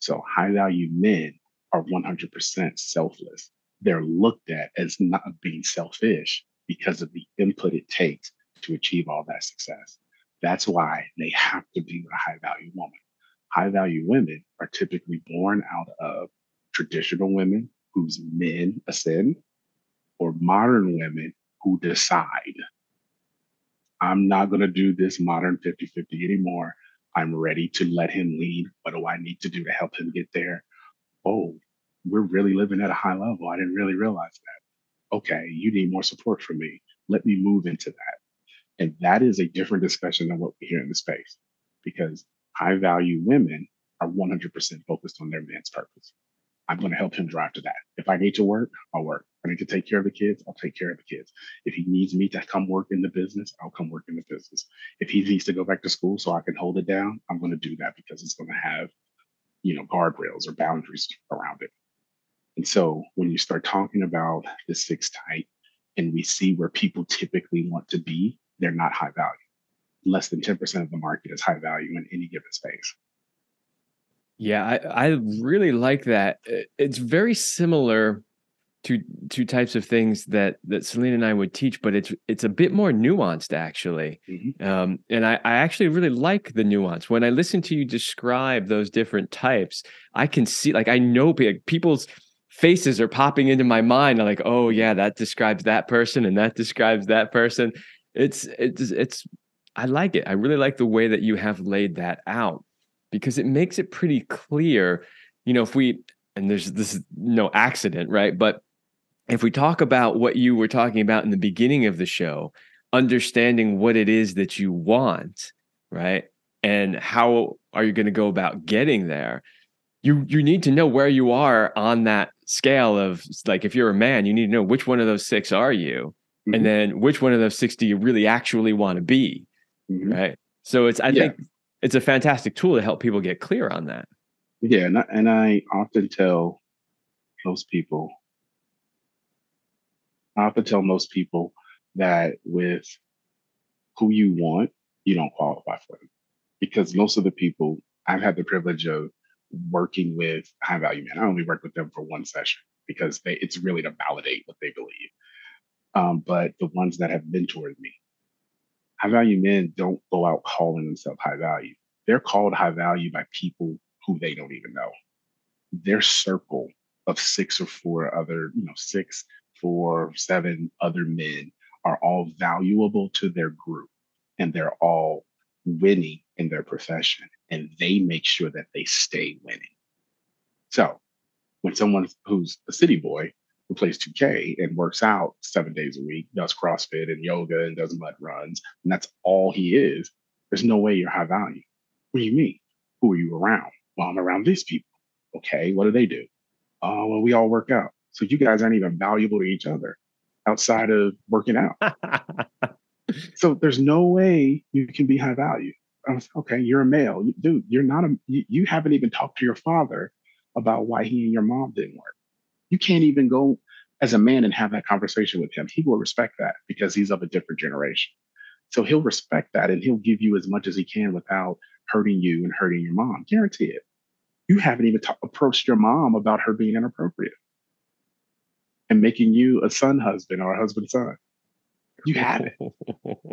So high value men are 100% selfless. They're looked at as not being selfish because of the input it takes to achieve all that success. That's why they have to be a high value woman. High value women are typically born out of traditional women whose men ascend or modern women who decide, I'm not going to do this modern 50 50 anymore. I'm ready to let him lead. What do I need to do to help him get there? Oh, we're really living at a high level. I didn't really realize that. Okay, you need more support from me. Let me move into that. And that is a different discussion than what we hear in the space because high value women are 100% focused on their man's purpose. I'm going to help him drive to that. If I need to work, I'll work. If I need to take care of the kids, I'll take care of the kids. If he needs me to come work in the business, I'll come work in the business. If he needs to go back to school so I can hold it down, I'm going to do that because it's going to have, you know, guardrails or boundaries around it. And so when you start talking about the six type and we see where people typically want to be, they're not high value. Less than 10% of the market is high value in any given space. Yeah, I, I really like that. It's very similar to two types of things that that Celine and I would teach, but it's it's a bit more nuanced actually. Mm-hmm. Um, and I, I actually really like the nuance. When I listen to you describe those different types, I can see like I know people's faces are popping into my mind. I'm like, oh yeah, that describes that person, and that describes that person. It's it's it's I like it. I really like the way that you have laid that out because it makes it pretty clear. You know, if we and there's this is no accident, right? But if we talk about what you were talking about in the beginning of the show, understanding what it is that you want, right? And how are you going to go about getting there? You you need to know where you are on that scale of like if you're a man, you need to know which one of those six are you, mm-hmm. and then which one of those six do you really actually want to be, mm-hmm. right? So it's I yeah. think it's a fantastic tool to help people get clear on that. Yeah, and I, and I often tell most people I have to tell most people that with who you want, you don't qualify for them. Because most of the people I've had the privilege of working with high value men, I only work with them for one session because they, it's really to validate what they believe. Um, but the ones that have mentored me, high value men don't go out calling themselves high value. They're called high value by people who they don't even know. Their circle of six or four other, you know, six four, seven other men are all valuable to their group and they're all winning in their profession and they make sure that they stay winning. So when someone who's a city boy who plays 2K and works out seven days a week, does CrossFit and yoga and does mud runs, and that's all he is, there's no way you're high value. What do you mean? Who are you around? Well, I'm around these people. Okay, what do they do? Oh, well, we all work out. So you guys aren't even valuable to each other outside of working out. so there's no way you can be high value. I was okay. You're a male, dude. You're not a. You, you haven't even talked to your father about why he and your mom didn't work. You can't even go as a man and have that conversation with him. He will respect that because he's of a different generation. So he'll respect that and he'll give you as much as he can without hurting you and hurting your mom. Guarantee it. You haven't even t- approached your mom about her being inappropriate and making you a son husband or a husband son. You haven't.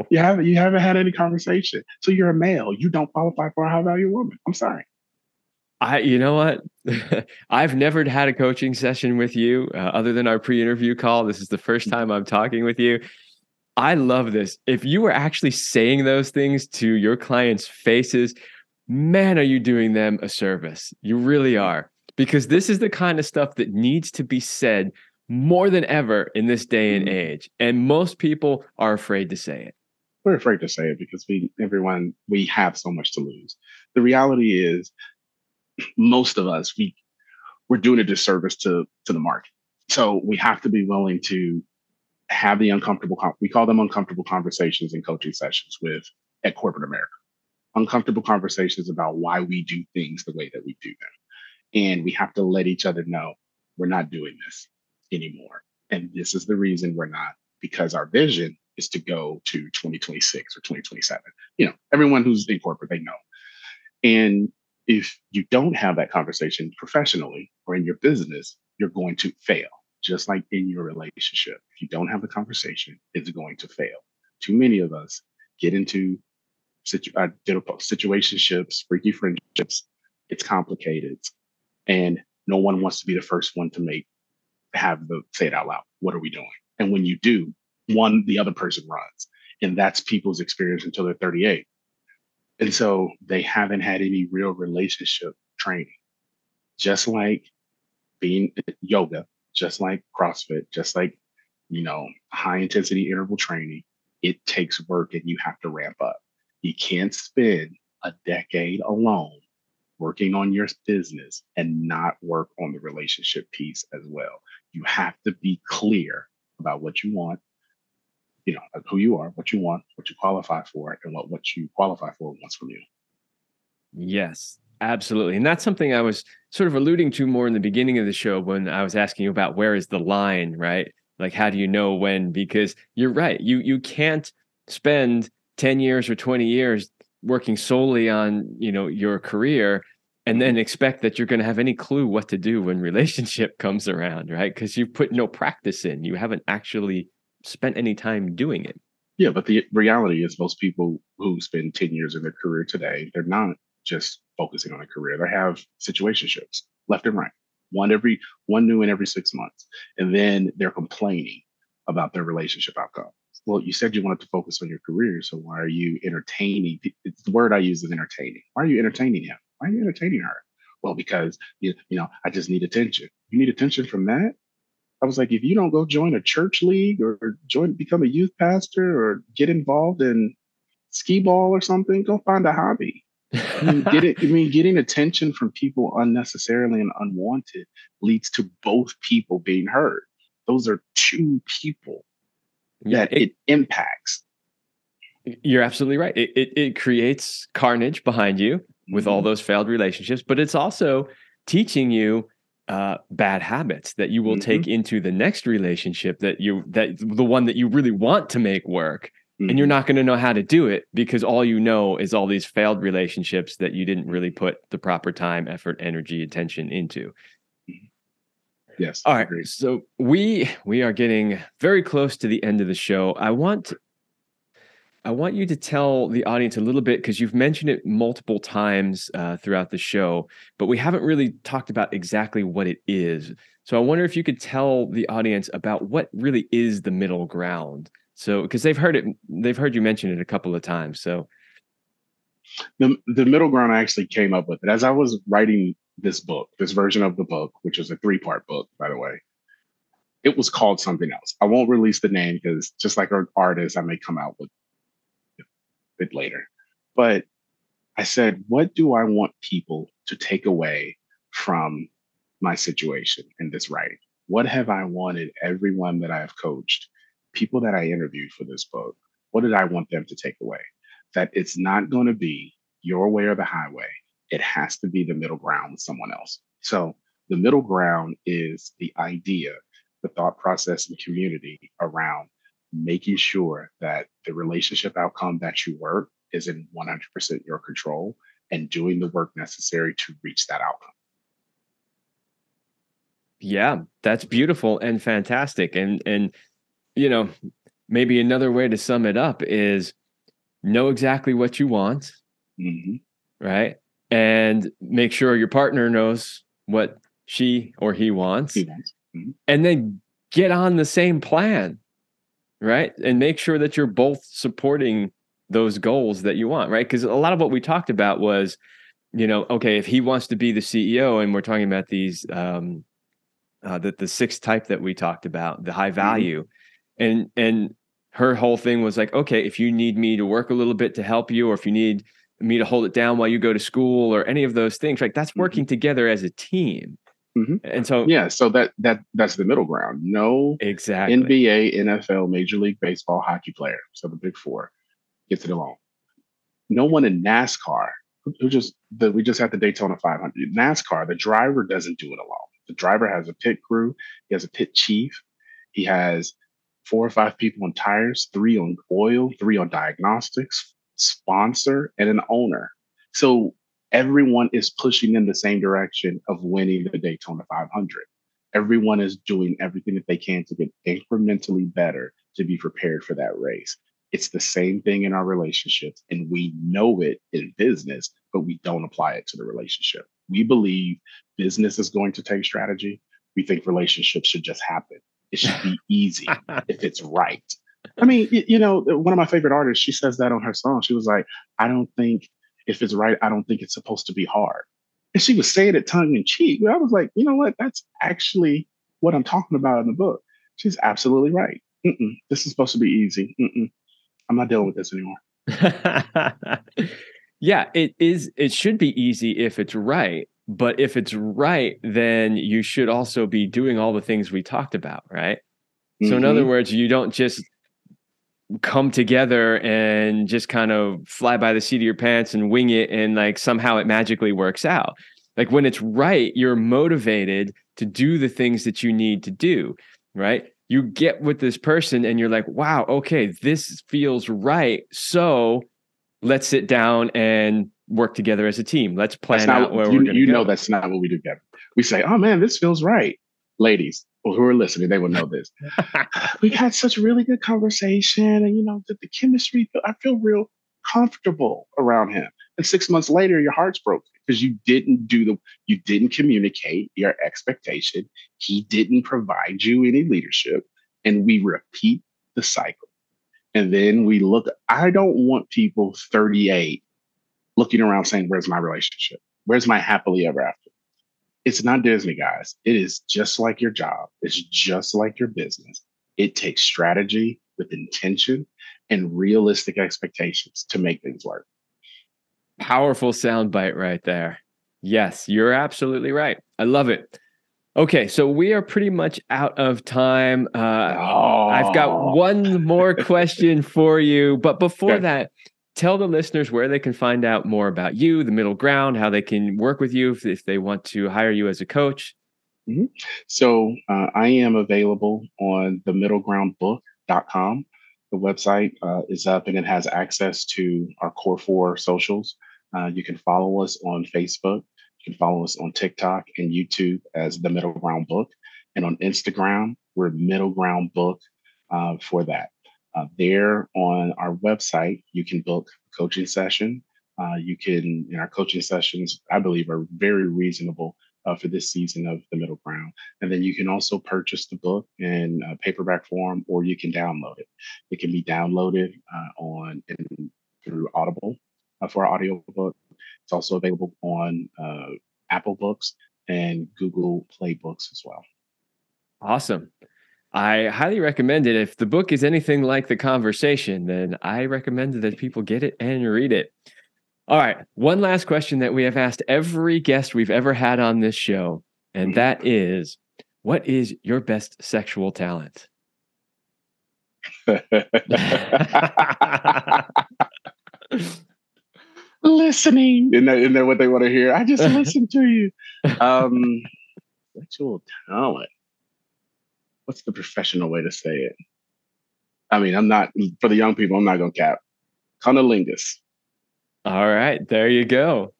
you haven't. You haven't had any conversation. So you're a male. You don't qualify for a high value woman. I'm sorry. I, you know what? I've never had a coaching session with you uh, other than our pre-interview call. This is the first mm. time I'm talking with you. I love this. If you were actually saying those things to your clients' faces, man, are you doing them a service? You really are. Because this is the kind of stuff that needs to be said more than ever in this day and mm-hmm. age. And most people are afraid to say it. We're afraid to say it because we, everyone, we have so much to lose. The reality is, most of us, we, we're doing a disservice to to the market. So we have to be willing to have the uncomfortable. We call them uncomfortable conversations in coaching sessions with at corporate America. Uncomfortable conversations about why we do things the way that we do them. And we have to let each other know we're not doing this anymore. And this is the reason we're not, because our vision is to go to 2026 or 2027. You know, everyone who's in corporate, they know. And if you don't have that conversation professionally or in your business, you're going to fail, just like in your relationship. If you don't have the conversation, it's going to fail. Too many of us get into situ- uh, situationships, freaky friendships. It's complicated. And no one wants to be the first one to make, have the say it out loud. What are we doing? And when you do, one, the other person runs. And that's people's experience until they're 38. And so they haven't had any real relationship training. Just like being yoga, just like CrossFit, just like, you know, high intensity interval training, it takes work and you have to ramp up. You can't spend a decade alone working on your business and not work on the relationship piece as well. You have to be clear about what you want, you know, who you are, what you want, what you qualify for, and what what you qualify for wants from you. Yes, absolutely. And that's something I was sort of alluding to more in the beginning of the show when I was asking you about where is the line, right? Like how do you know when? Because you're right. You you can't spend 10 years or 20 years working solely on, you know, your career and then expect that you're going to have any clue what to do when relationship comes around, right? Because you've put no practice in. You haven't actually spent any time doing it. Yeah, but the reality is most people who spend 10 years in their career today, they're not just focusing on a career. They have situationships left and right. One every one new in every six months. And then they're complaining about their relationship outcome. Well, you said you wanted to focus on your career, so why are you entertaining? It's the word I use is entertaining. Why are you entertaining him? Why are you entertaining her? Well, because you, you know, I just need attention. You need attention from that? I was like, if you don't go join a church league or join, become a youth pastor or get involved in skee ball or something, go find a hobby. I mean, get it, I mean, getting attention from people unnecessarily and unwanted leads to both people being hurt. Those are two people yeah, that it, it impacts. You're absolutely right. It, it, it creates carnage behind you with mm-hmm. all those failed relationships, but it's also teaching you uh, bad habits that you will mm-hmm. take into the next relationship that you that the one that you really want to make work mm-hmm. and you're mm-hmm. not going to know how to do it because all you know is all these failed relationships that you didn't really put the proper time effort energy attention into mm-hmm. yes all right so we we are getting very close to the end of the show i want I want you to tell the audience a little bit because you've mentioned it multiple times uh, throughout the show, but we haven't really talked about exactly what it is. So I wonder if you could tell the audience about what really is the middle ground. So because they've heard it, they've heard you mention it a couple of times. So the the middle ground I actually came up with it as I was writing this book, this version of the book, which is a three part book, by the way. It was called something else. I won't release the name because just like an artist, I may come out with bit later. But I said, what do I want people to take away from my situation in this writing? What have I wanted everyone that I have coached, people that I interviewed for this book, what did I want them to take away? That it's not going to be your way or the highway. It has to be the middle ground with someone else. So the middle ground is the idea, the thought process and community around making sure that the relationship outcome that you work is in 100% your control and doing the work necessary to reach that outcome. Yeah, that's beautiful and fantastic. And and you know, maybe another way to sum it up is know exactly what you want, mm-hmm. right? And make sure your partner knows what she or he wants, he wants. Mm-hmm. and then get on the same plan right? And make sure that you're both supporting those goals that you want, right? Because a lot of what we talked about was, you know, okay, if he wants to be the CEO, and we're talking about these, um, uh, the the sixth type that we talked about, the high mm-hmm. value, mm-hmm. and and her whole thing was like, okay, if you need me to work a little bit to help you, or if you need me to hold it down while you go to school, or any of those things, like that's working mm-hmm. together as a team. Mm-hmm. And so yeah, so that that that's the middle ground. No exactly NBA, NFL, Major League Baseball, hockey player. So the big four gets it alone. no one in NASCAR who just the, we just had the Daytona 500. NASCAR, the driver doesn't do it alone. The driver has a pit crew. He has a pit chief. He has four or five people on tires, three on oil, three on diagnostics, sponsor, and an owner. So everyone is pushing in the same direction of winning the Daytona 500. Everyone is doing everything that they can to get incrementally better to be prepared for that race. It's the same thing in our relationships, and we know it in business, but we don't apply it to the relationship. We believe business is going to take strategy. We think relationships should just happen. It should be easy if it's right. I mean, you know, one of my favorite artists, she says that on her song. She was like, I don't think if it's right, I don't think it's supposed to be hard. And she was saying it tongue in cheek. but I was like, you know what? That's actually what I'm talking about in the book. She's absolutely right. Mm-mm, this is supposed to be easy. Mm-mm. I'm not dealing with this anymore. yeah, it is. It should be easy if it's right. But if it's right, then you should also be doing all the things we talked about, right? Mm-hmm. So, in other mm-hmm. words, you don't just come together and just kind of fly by the seat of your pants and wing it and like somehow it magically works out. Like when it's right, you're motivated to do the things that you need to do, right? You get with this person and you're like, wow, okay, this feels right. So let's sit down and work together as a team. Let's plan not, out where you, we're going You go. know that's not what we do together. We say, oh man, this feels right. Ladies, who are listening, they will know this. we had such a really good conversation, and you know, the, the chemistry. I feel real comfortable around him. And six months later, your heart's broken because you didn't do the, you didn't communicate your expectation. He didn't provide you any leadership, and we repeat the cycle. And then we look. I don't want people 38 looking around saying, "Where's my relationship? Where's my happily ever after?" It's not Disney, guys. It is just like your job. It's just like your business. It takes strategy with intention and realistic expectations to make things work. Powerful soundbite right there. Yes, you're absolutely right. I love it. Okay, so we are pretty much out of time. Uh, oh. I've got one more question for you, but before okay. that, tell the listeners where they can find out more about you, the middle ground, how they can work with you if, if they want to hire you as a coach. Mm-hmm. So uh, I am available on the middlegroundbook.com. The website uh, is up and it has access to our core four socials. Uh, you can follow us on Facebook. You can follow us on TikTok and YouTube as the Middle Ground Book. And on Instagram, we're Middle Ground Book uh, for that. Uh, there on our website, you can book a coaching session. Uh, you can, in our coaching sessions, I believe, are very reasonable uh, for this season of the middle ground. And then you can also purchase the book in paperback form, or you can download it. It can be downloaded uh, on in, through Audible uh, for our audio book. It's also available on uh, Apple Books and Google Play Books as well. Awesome. I highly recommend it. If the book is anything like the conversation, then I recommend that people get it and read it. All right. One last question that we have asked every guest we've ever had on this show, and that is what is your best sexual talent? Listening. Isn't that, isn't that what they want to hear? I just listen to you. Um, sexual talent what's the professional way to say it? I mean, I'm not for the young people. I'm not gonna cap. Cunnilingus. All right, there you go.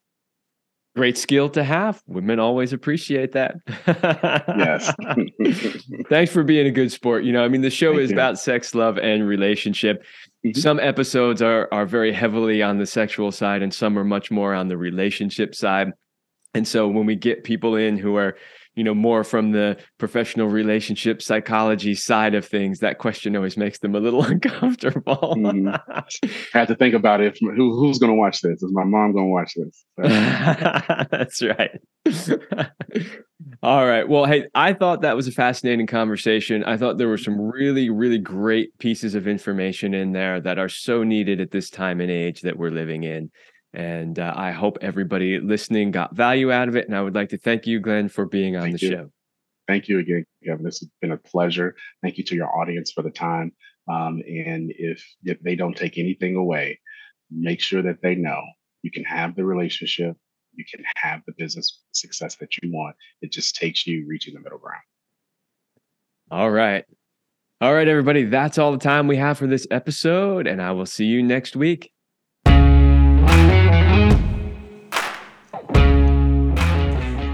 Great skill to have. Women always appreciate that. yes. Thanks for being a good sport. You know, I mean, the show Thank is you. about sex, love, and relationship. Mm-hmm. Some episodes are are very heavily on the sexual side, and some are much more on the relationship side. And so when we get people in who are you know more from the professional relationship psychology side of things that question always makes them a little uncomfortable. Mm-hmm. i had to think about it Who, who's going to watch this? Is my mom going to watch this? That's right. All right. Well hey i thought that was a fascinating conversation. I thought there were some really really great pieces of information in there that are so needed at this time and age that we're living in and uh, I hope everybody listening got value out of it. And I would like to thank you, Glenn, for being on thank the you. show. Thank you again, Kevin. This has been a pleasure. Thank you to your audience for the time. Um, and if, if they don't take anything away, make sure that they know you can have the relationship, you can have the business success that you want. It just takes you reaching the middle ground. All right. All right, everybody. That's all the time we have for this episode, and I will see you next week.